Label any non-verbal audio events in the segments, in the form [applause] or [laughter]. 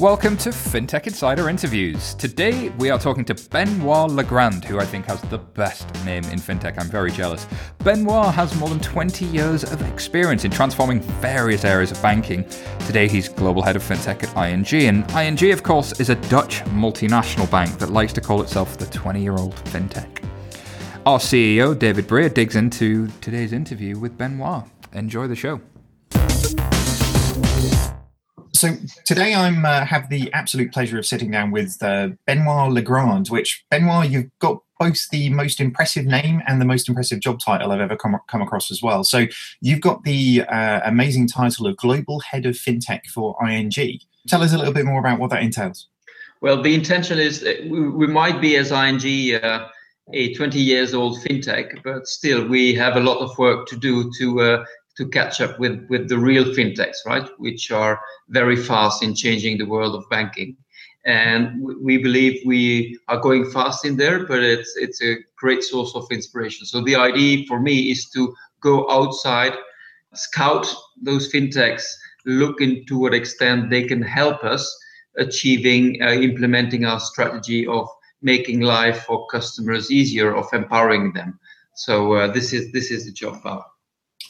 Welcome to FinTech Insider Interviews. Today we are talking to Benoit Legrand, who I think has the best name in FinTech. I'm very jealous. Benoit has more than 20 years of experience in transforming various areas of banking. Today he's global head of FinTech at ING, and ING, of course, is a Dutch multinational bank that likes to call itself the 20 year old FinTech. Our CEO, David Brear, digs into today's interview with Benoit. Enjoy the show. So today I'm uh, have the absolute pleasure of sitting down with uh, Benoit Legrand. Which Benoit, you've got both the most impressive name and the most impressive job title I've ever come, come across as well. So you've got the uh, amazing title of Global Head of FinTech for ING. Tell us a little bit more about what that entails. Well, the intention is we, we might be as ING uh, a 20 years old fintech, but still we have a lot of work to do to uh, to catch up with with the real fintechs, right? Which are very fast in changing the world of banking. And we believe we are going fast in there, but it's it's a great source of inspiration. So the idea for me is to go outside, scout those fintechs, look into what extent they can help us achieving, uh, implementing our strategy of making life for customers easier, of empowering them. So uh, this is this is the job.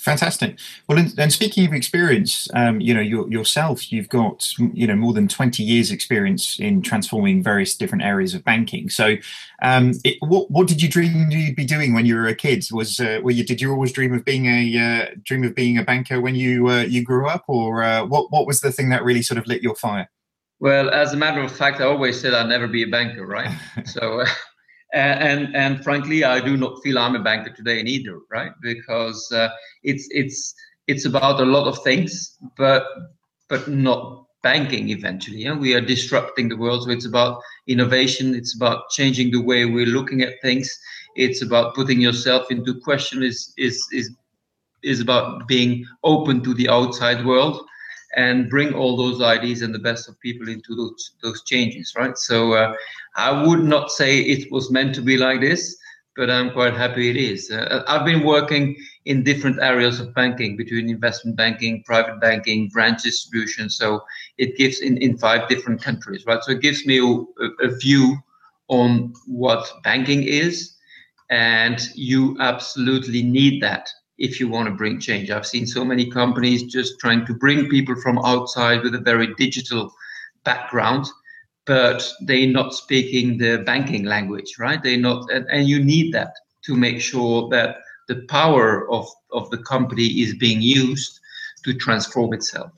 Fantastic. Well, and speaking of experience, um, you know, your, yourself, you've got you know more than twenty years' experience in transforming various different areas of banking. So, um, it, what what did you dream you'd be doing when you were a kid? Was uh, were you did you always dream of being a uh, dream of being a banker when you uh, you grew up, or uh, what what was the thing that really sort of lit your fire? Well, as a matter of fact, I always said I'd never be a banker, right? [laughs] so. And and frankly, I do not feel I'm a banker today either, right? Because uh, it's it's it's about a lot of things, but but not banking eventually. Yeah? We are disrupting the world, so it's about innovation. It's about changing the way we're looking at things. It's about putting yourself into question. Is is is is about being open to the outside world and bring all those ideas and the best of people into those those changes, right? So uh, I would not say it was meant to be like this, but I'm quite happy it is. Uh, I've been working in different areas of banking, between investment banking, private banking, branch distribution. So it gives in, in five different countries, right? So it gives me a, a view on what banking is, and you absolutely need that if you want to bring change. I've seen so many companies just trying to bring people from outside with a very digital background, but they're not speaking the banking language, right? They're not, and, and you need that to make sure that the power of, of the company is being used to transform itself.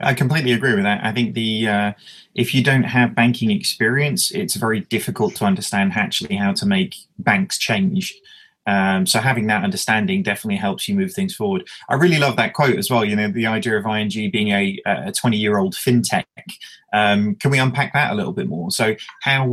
I completely agree with that. I think the uh, if you don't have banking experience, it's very difficult to understand actually how to make banks change. Um, so having that understanding definitely helps you move things forward. I really love that quote as well. You know, the idea of ING being a, a 20 year old fintech. Um, can we unpack that a little bit more? So how,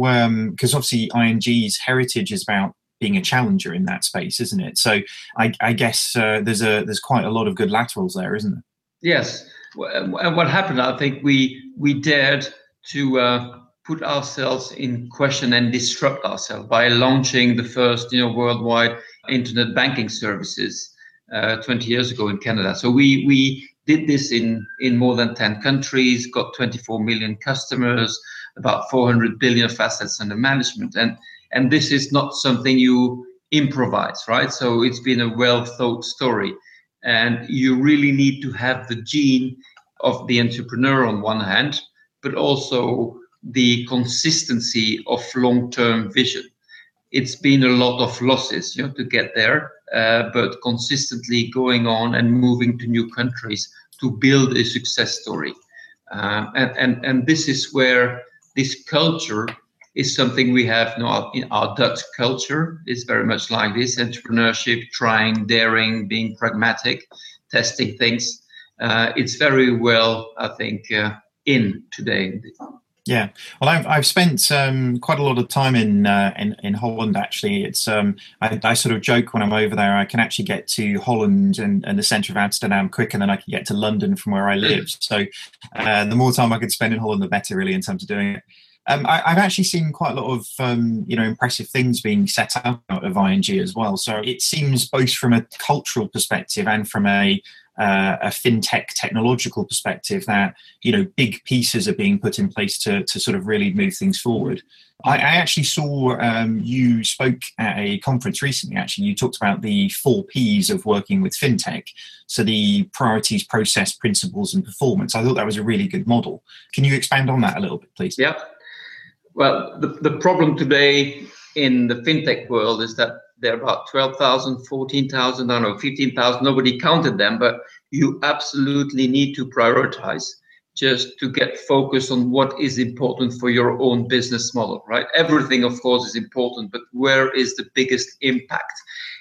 because um, obviously ING's heritage is about being a challenger in that space, isn't it? So I, I guess uh, there's a there's quite a lot of good laterals there, isn't there? Yes. And what happened? I think we we dared to. Uh, put ourselves in question and disrupt ourselves by launching the first you know worldwide internet banking services uh, 20 years ago in Canada. So we we did this in in more than 10 countries, got 24 million customers, about 400 billion of assets under management, and and this is not something you improvise, right? So it's been a well thought story, and you really need to have the gene of the entrepreneur on one hand, but also the consistency of long-term vision. It's been a lot of losses, you know, to get there, uh, but consistently going on and moving to new countries to build a success story. Uh, and, and, and this is where this culture is something we have know, in our Dutch culture is very much like this entrepreneurship, trying, daring, being pragmatic, testing things. Uh, it's very well, I think, uh, in today. Yeah, well, I've I've spent um, quite a lot of time in uh, in in Holland. Actually, it's um, I, I, sort of joke when I'm over there. I can actually get to Holland and, and the centre of Amsterdam quicker than I can get to London from where I live. So, uh, the more time I could spend in Holland, the better, really, in terms of doing it. Um, I, have actually seen quite a lot of um, you know impressive things being set out of ING as well. So it seems both from a cultural perspective and from a uh, a fintech technological perspective that you know big pieces are being put in place to to sort of really move things forward. I, I actually saw um, you spoke at a conference recently. Actually, you talked about the four P's of working with fintech. So the priorities, process, principles, and performance. I thought that was a really good model. Can you expand on that a little bit, please? Yeah. Well, the, the problem today in the fintech world is that there are about 12,000, 14,000, I don't know, 15,000. Nobody counted them, but you absolutely need to prioritize just to get focused on what is important for your own business model, right? Everything, of course, is important, but where is the biggest impact?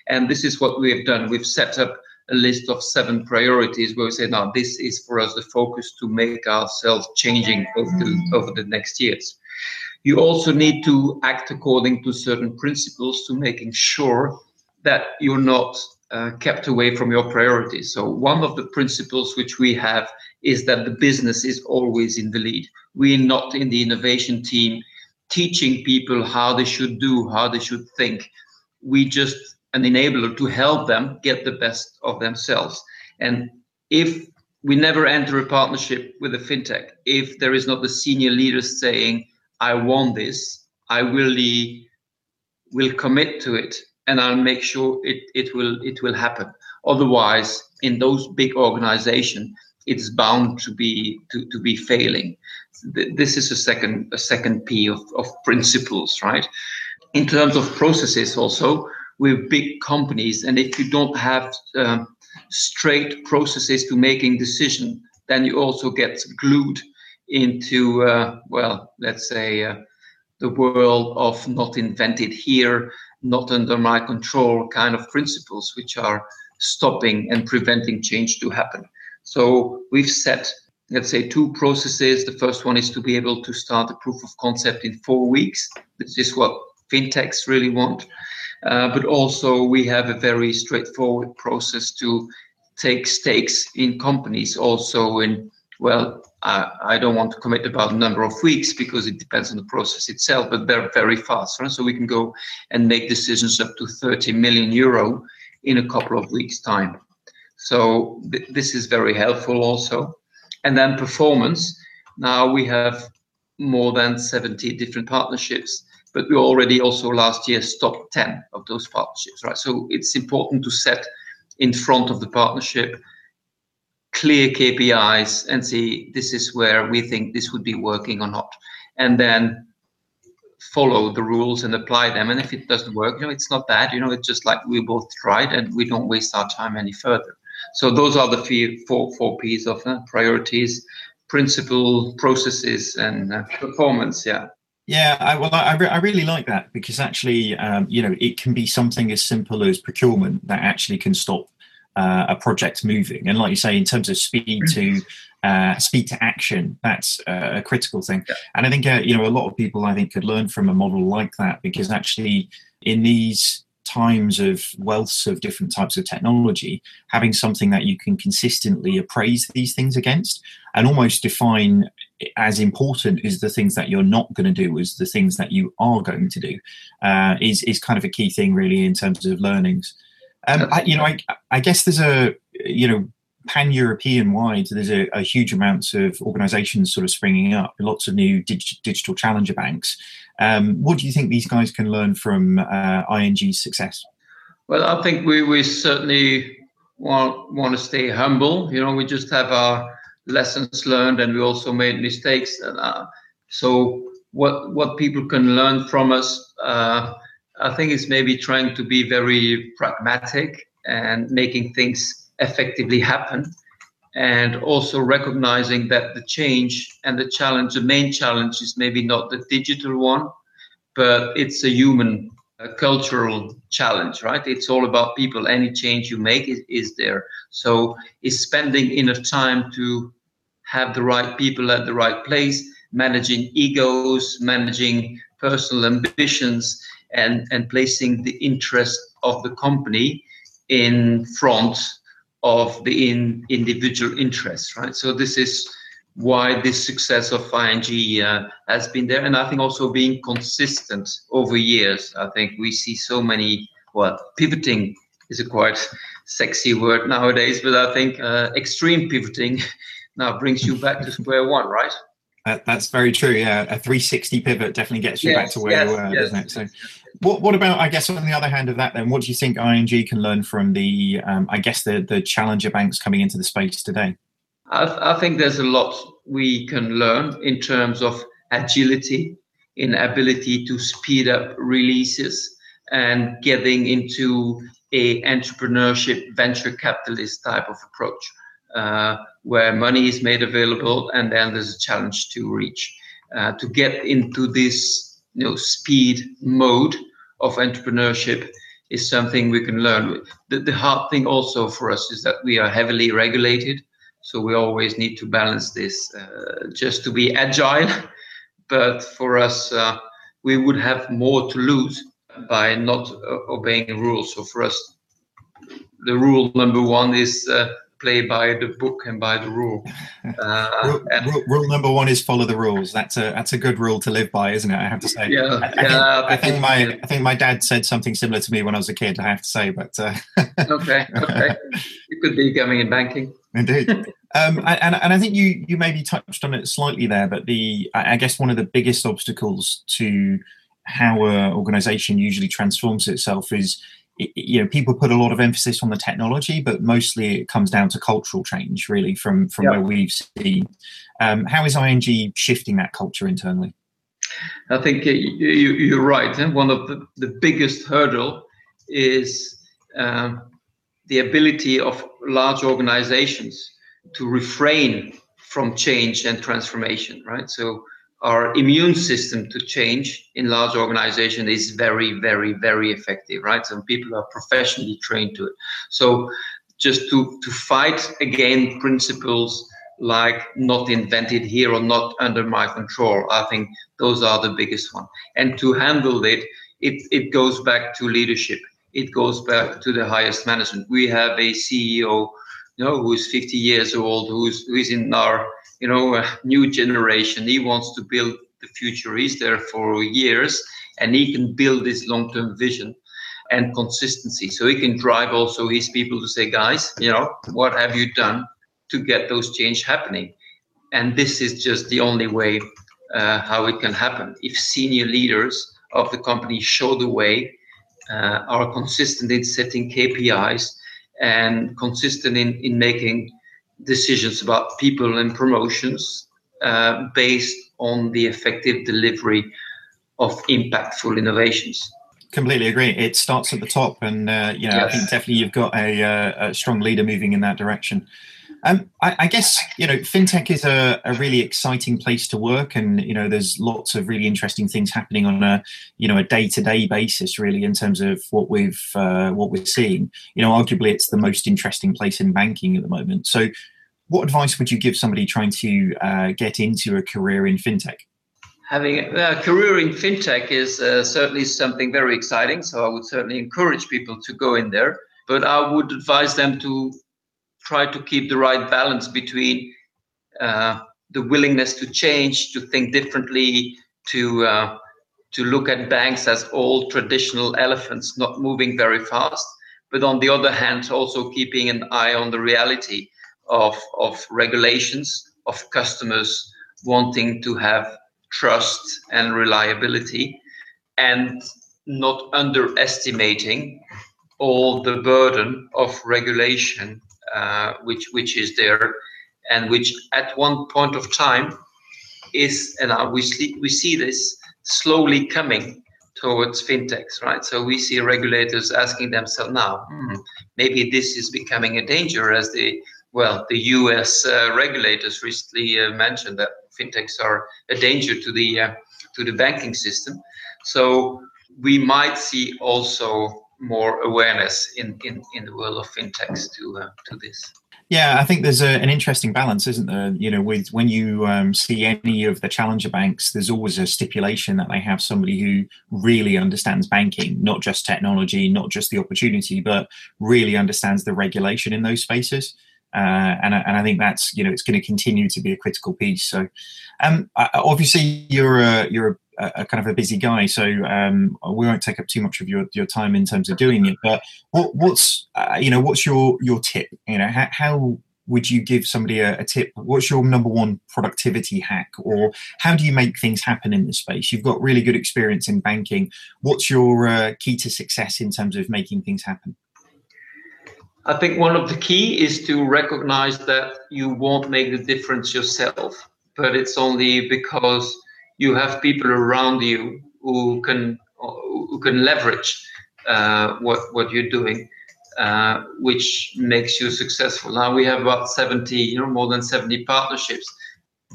And this is what we have done. We've set up a list of seven priorities where we say, now this is for us the focus to make ourselves changing over the, over the next years. You also need to act according to certain principles to making sure that you're not uh, kept away from your priorities. So one of the principles which we have is that the business is always in the lead. We're not in the innovation team teaching people how they should do, how they should think. We just an enabler to help them get the best of themselves. And if we never enter a partnership with a fintech, if there is not the senior leaders saying, I want this. I really will commit to it, and I'll make sure it it will it will happen. Otherwise, in those big organizations, it's bound to be to, to be failing. This is a second a second P of, of principles, right? In terms of processes, also with big companies, and if you don't have um, straight processes to making decision, then you also get glued into, uh, well, let's say, uh, the world of not invented here, not under my control kind of principles, which are stopping and preventing change to happen. So we've set, let's say, two processes. The first one is to be able to start a proof of concept in four weeks. This is what fintechs really want. Uh, but also, we have a very straightforward process to take stakes in companies, also in well, I, don't want to commit about the number of weeks because it depends on the process itself, but they're very fast. Right? So we can go and make decisions up to 30 million euro in a couple of weeks' time. So th- this is very helpful also. And then performance. Now we have more than 70 different partnerships, but we already also last year stopped 10 of those partnerships, right? So it's important to set in front of the partnership clear KPIs and see this is where we think this would be working or not, and then follow the rules and apply them. And if it doesn't work, you know, it's not bad. You know, it's just like we both tried, and we don't waste our time any further. So those are the four four P's of uh, priorities, principle, processes, and uh, performance. Yeah. Yeah, I, well, I, I really like that because actually, um, you know, it can be something as simple as procurement that actually can stop uh, a project moving. And like you say, in terms of speed to uh, speed to action, that's a critical thing. Yeah. And I think uh, you know a lot of people I think could learn from a model like that because actually in these times of wealths of different types of technology, having something that you can consistently appraise these things against and almost define as important is the things that you're not going to do as the things that you are going to do uh, is is kind of a key thing really in terms of learnings. Um, I, you know, I, I guess there's a you know pan European wide. There's a, a, huge amount of organisations sort of springing up. Lots of new dig- digital challenger banks. Um, what do you think these guys can learn from uh, ING's success? Well, I think we we certainly want want to stay humble. You know, we just have our lessons learned, and we also made mistakes. Uh, so what what people can learn from us. Uh, I think it's maybe trying to be very pragmatic and making things effectively happen. And also recognizing that the change and the challenge, the main challenge is maybe not the digital one, but it's a human, a cultural challenge, right? It's all about people. Any change you make is, is there. So is spending enough time to have the right people at the right place, managing egos, managing personal ambitions, and, and placing the interest of the company in front of the in, individual interests, right? So this is why this success of ING uh, has been there, and I think also being consistent over years. I think we see so many well pivoting is a quite sexy word nowadays, but I think uh, extreme pivoting [laughs] now brings you back to square one, right? that's very true. Yeah, a 360 pivot definitely gets you yes, back to where yes, you were, yes, doesn't it? So, what what about? I guess on the other hand of that, then, what do you think ING can learn from the, um, I guess the the challenger banks coming into the space today? I, I think there's a lot we can learn in terms of agility, in ability to speed up releases, and getting into a entrepreneurship venture capitalist type of approach uh, where money is made available and then there's a challenge to reach uh, to get into this you know speed mode of entrepreneurship is something we can learn the, the hard thing also for us is that we are heavily regulated so we always need to balance this uh, just to be agile but for us uh, we would have more to lose by not uh, obeying rules. So for us, the rule number one is uh, play by the book and by the rule. [laughs] Uh, rule, and, rule, rule, number one is follow the rules. That's a that's a good rule to live by, isn't it? I have to say. Yeah, I, I yeah. Think, I think my I think my dad said something similar to me when I was a kid. I have to say, but uh, [laughs] okay, okay, you could be coming in banking. Indeed. Um, and, and I think you you maybe touched on it slightly there, but the I guess one of the biggest obstacles to how an organization usually transforms itself is you know people put a lot of emphasis on the technology but mostly it comes down to cultural change really from from yep. where we've seen. Um, how is ING shifting that culture internally? I think you, are right and one of the, the biggest hurdle is um, the ability of large organizations to refrain from change and transformation right? So our immune system to change in large organization is very very very effective right? Some people are professionally trained to it. So just to to fight again principles like not invented here or not under my control i think those are the biggest one. And to handle it it, it goes back to leadership. It goes back to the highest management. We have a ceo you know who's 50 years old who's who's in our you know, a new generation. He wants to build the future. He's there for years and he can build this long-term vision and consistency. So he can drive also his people to say, guys, you know, what have you done to get those change happening? And this is just the only way uh, how it can happen. If senior leaders of the company show the way, uh, are consistent in setting KPIs and consistent in, in making decisions about people and promotions uh, based on the effective delivery of impactful innovations. Completely agree. It starts at the top, and uh, you know, yes. I think definitely you've got a, uh, a strong leader moving in that direction. Um, I, I, guess you know fintech is a, a, really exciting place to work, and you know there's lots of really interesting things happening on a you know a day to day basis, really in terms of what we've uh, what we're seeing. You know, arguably it's the most interesting place in banking at the moment. So, what advice would you give somebody trying to uh, get into a career in fintech? Having a career in fintech is uh, certainly something very exciting. So I would certainly encourage people to go in there. But I would advise them to try to keep the right balance between uh, the willingness to change, to think differently, to uh, to look at banks as old traditional elephants, not moving very fast. But on the other hand, also keeping an eye on the reality of, of regulations, of customers wanting to have trust and reliability, and not underestimating all the burden of regulation which which is there, and which at one point of time is, and uh, we see we see this slowly coming towards fintechs, right? So we see regulators asking themselves now, hmm, maybe this is becoming a danger as the well, the U.S. Uh, regulators recently uh, mentioned that fintechs are a danger to the uh, to the banking system. So we might see also more awareness in, in, in the world of fintechs to uh, to this. Yeah, I think there's a, an interesting balance, isn't there? You know, with when you um, see any of the challenger banks, there's always a stipulation that they have somebody who really understands banking, not just technology, not just the opportunity, but really understands the regulation in those spaces. Uh, and, and I think that's you know it's going to continue to be a critical piece. So, um, obviously you're a you're a, a, kind of a busy guy, so um, we won't take up too much of your, your time in terms of doing it. But what, what's uh, you know what's your your tip? You know how, how would you give somebody a, a, tip? What's your number one productivity hack, or how do you make things happen in the space? You've got really good experience in banking. What's your uh, key to success in terms of making things happen? I think one of the key is to recognize that you won't make the difference yourself, but it's only because you have people around you who can who can leverage uh, what what you're doing, uh, which makes you successful. Now we have about 70, you know, more than 70 partnerships.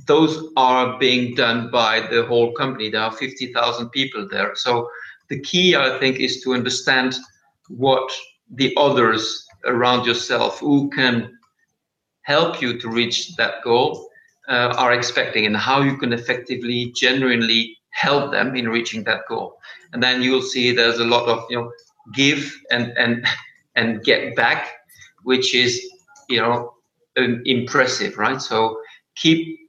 Those are being done by the whole company. There are 50,000 people there. So the key, I think, is to understand what the others around yourself who can help you to reach that goal uh, are expecting and how you can effectively genuinely help them in reaching that goal. And then you'll see there's a lot of you know give and and [laughs] and get back which is you know impressive right? So keep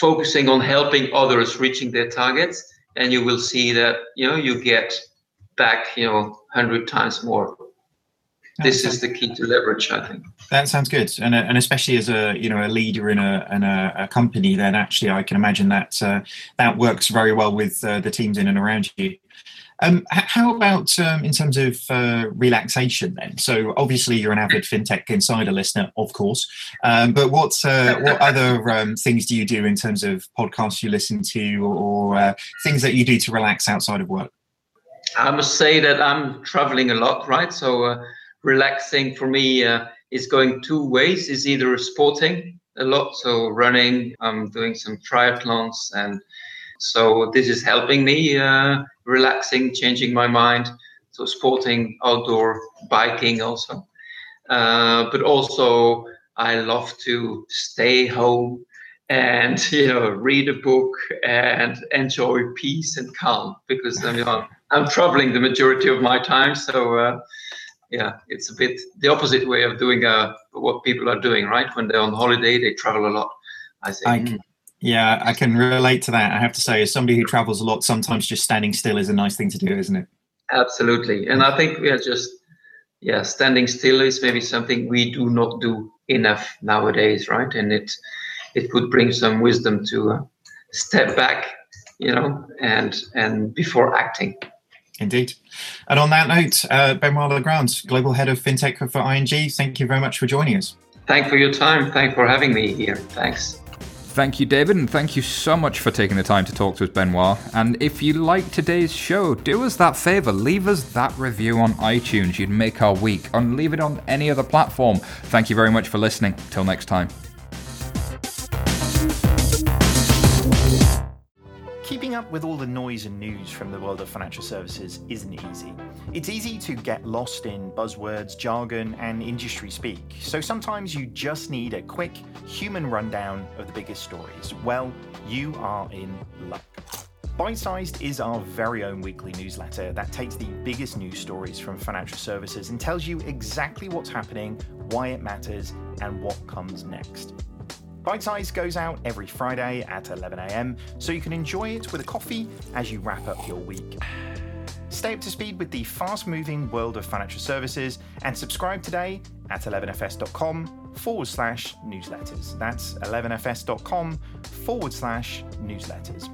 focusing on helping others reaching their targets and you will see that you know you get back you know 100 times more this is the key to leverage i think that sounds good and, and especially as a you know a leader in a, in a, a company then actually i can imagine that uh, that works very well with uh, the teams in and around you um, how about um, in terms of uh, relaxation then? So obviously you're an avid fintech insider listener, of course. Um, but what uh, what [laughs] other um, things do you do in terms of podcasts you listen to, or uh, things that you do to relax outside of work? I must say that I'm traveling a lot, right? So uh, relaxing for me uh, is going two ways. Is either sporting a lot so running i'm doing some triathlons and so this is helping me uh, relaxing changing my mind. So sporting outdoor biking also. Uh, but also i love to stay home and [laughs] you know read a book and enjoy peace and calm because mean, I'm, I'm traveling the majority of my time so uh, yeah, it's a bit the opposite way of doing uh, what people are doing, right? When they're on holiday, they travel a lot. I think. I, yeah, I can relate to that. I have to say, as somebody who travels a lot, sometimes just standing still is a nice thing to do, isn't it? Absolutely, and I think we are just yeah, standing still is maybe something we do not do enough nowadays, right? And it it would bring some wisdom to uh, step back, you know, and and before acting. Indeed. And on that note, uh, Benoit Legrand, Global Head of FinTech for ING, thank you very much for joining us. Thank for your time. Thank for having me here. Thanks. Thank you, David, and thank you so much for taking the time to talk to us, Benoit. And if you like today's show, do us that favor, leave us that review on iTunes. You'd make our week, and leave it on any other platform. Thank you very much for listening. Till next time. Keeping up with all the noise and news from the world of financial services isn't easy. It's easy to get lost in buzzwords, jargon, and industry speak, so sometimes you just need a quick human rundown of the biggest stories. Well, you are in luck. Bite Sized is our very own weekly newsletter that takes the biggest news stories from financial services and tells you exactly what's happening, why it matters, and what comes next. Bite Size goes out every Friday at 11am, so you can enjoy it with a coffee as you wrap up your week. Stay up to speed with the fast moving world of financial services and subscribe today at 11fs.com forward slash newsletters. That's 11fs.com forward slash newsletters.